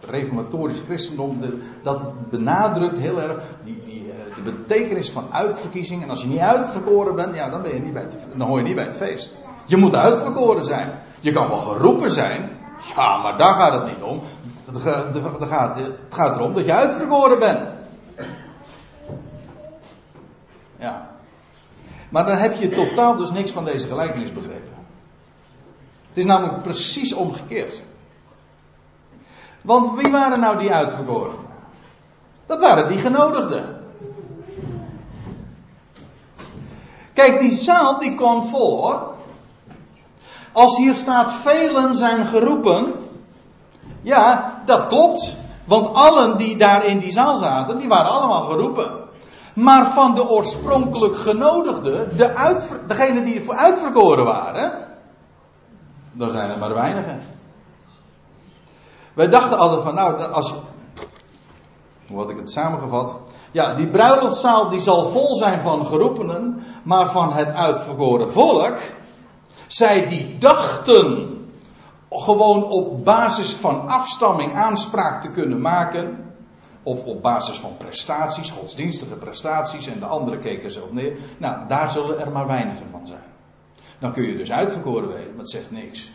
reformatorisch christendom, dat benadrukt heel erg die, die, de betekenis van uitverkiezing. En als je niet uitverkoren bent, ja, dan, ben je niet bij dan hoor je niet bij het feest. Je moet uitverkoren zijn. Je kan wel geroepen zijn, ja, maar daar gaat het niet om. Het gaat, het gaat erom dat je uitverkoren bent. Ja. Maar dan heb je totaal dus niks van deze gelijkenis begrepen. Het is namelijk precies omgekeerd. Want wie waren nou die uitverkoren? Dat waren die genodigden. Kijk, die zaal die kwam vol. Als hier staat velen zijn geroepen. Ja, dat klopt. Want allen die daar in die zaal zaten, die waren allemaal geroepen. Maar van de oorspronkelijk genodigden, de uitver, degenen die voor uitverkoren waren, dan zijn er maar weinigen. Wij dachten altijd van, nou, als. Hoe had ik het samengevat? Ja, die bruiloftszaal die zal vol zijn van geroepenen, maar van het uitverkoren volk. Zij die dachten gewoon op basis van afstamming aanspraak te kunnen maken. Of op basis van prestaties, godsdienstige prestaties, en de anderen keken ze op neer. Nou, daar zullen er maar weinigen van zijn. Dan kun je dus uitverkoren weten, maar zegt niks.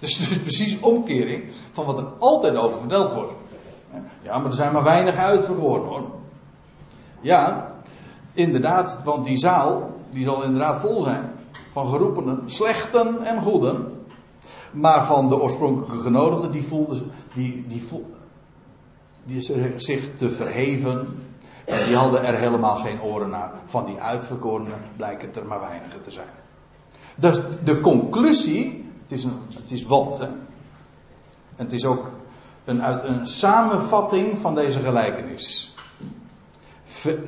Dus het is precies omkering van wat er altijd over verteld wordt. Ja, maar er zijn maar weinig uitverkoren hoor. Ja, inderdaad, want die zaal, die zal inderdaad vol zijn. Van geroepenen, slechten en goeden. Maar van de oorspronkelijke genodigden, die voelden, die, die, zich te verheven. En die hadden er helemaal geen oren naar. Van die uitverkorenen blijken het er maar weinigen te zijn. Dus de conclusie, het is, een, het is wat, hè. En het is ook een, een samenvatting van deze gelijkenis.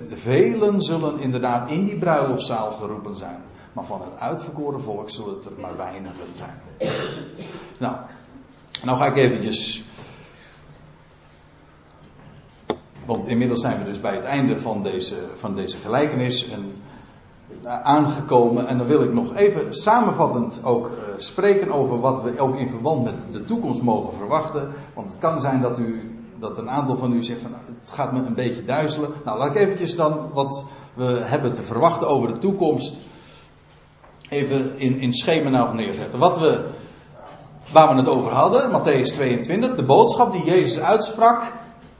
Velen zullen inderdaad in die bruiloftzaal geroepen zijn. Maar van het uitverkoren volk zullen het er maar weinigen zijn. Nou, nou ga ik eventjes. Want inmiddels zijn we dus bij het einde van deze, van deze gelijkenis en, uh, aangekomen. En dan wil ik nog even samenvattend ook spreken over wat we ook in verband met de toekomst mogen verwachten. Want het kan zijn dat u dat een aantal van u zegt van nou, het gaat me een beetje duizelen. Nou, laat ik eventjes dan wat we hebben te verwachten over de toekomst even in, in schema nou neerzetten. Wat we, waar we het over hadden, Matthäus 22, de boodschap die Jezus uitsprak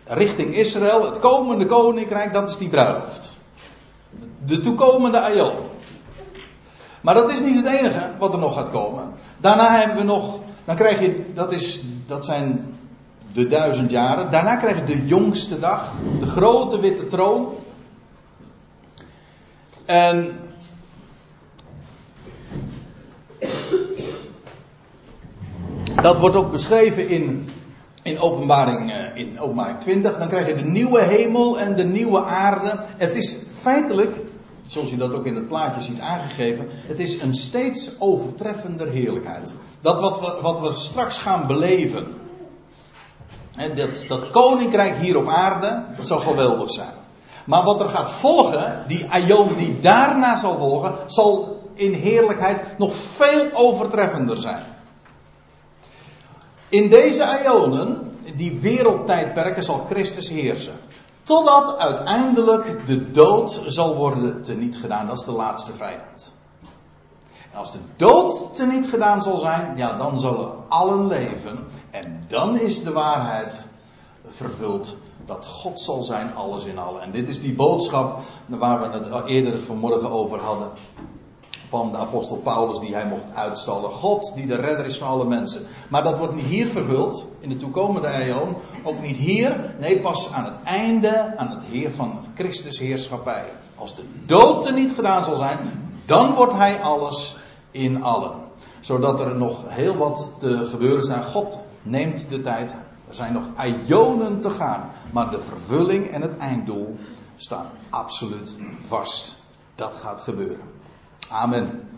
richting Israël, het komende koninkrijk, dat is die bruiloft. De toekomende aion. Maar dat is niet het enige wat er nog gaat komen. Daarna hebben we nog, dan krijg je, dat, is, dat zijn de duizend jaren. Daarna krijg je de jongste dag, de grote witte troon. En Dat wordt ook beschreven in, in, openbaring, eh, in openbaring 20. Dan krijg je de nieuwe hemel en de nieuwe aarde. Het is feitelijk, zoals je dat ook in het plaatje ziet aangegeven, het is een steeds overtreffender heerlijkheid. Dat wat we, wat we straks gaan beleven. dat, dat koninkrijk hier op aarde, dat zal geweldig zijn. Maar wat er gaat volgen, die aion die daarna zal volgen, zal in heerlijkheid nog veel overtreffender zijn. In deze ionen, die wereldtijdperken, zal Christus heersen. Totdat uiteindelijk de dood zal worden teniet gedaan. Dat is de laatste vijand. En als de dood teniet gedaan zal zijn, ja, dan zullen allen leven. En dan is de waarheid vervuld dat God zal zijn alles in allen. En dit is die boodschap waar we het eerder vanmorgen over hadden van de apostel Paulus die hij mocht uitstallen. God die de redder is van alle mensen. Maar dat wordt hier vervuld, in de toekomende eeuw. Ook niet hier, nee pas aan het einde, aan het heer van Christus heerschappij. Als de dood er niet gedaan zal zijn, dan wordt hij alles in allen. Zodat er nog heel wat te gebeuren zijn. God neemt de tijd. Er zijn nog ionen te gaan. Maar de vervulling en het einddoel staan absoluut vast. Dat gaat gebeuren. Amen.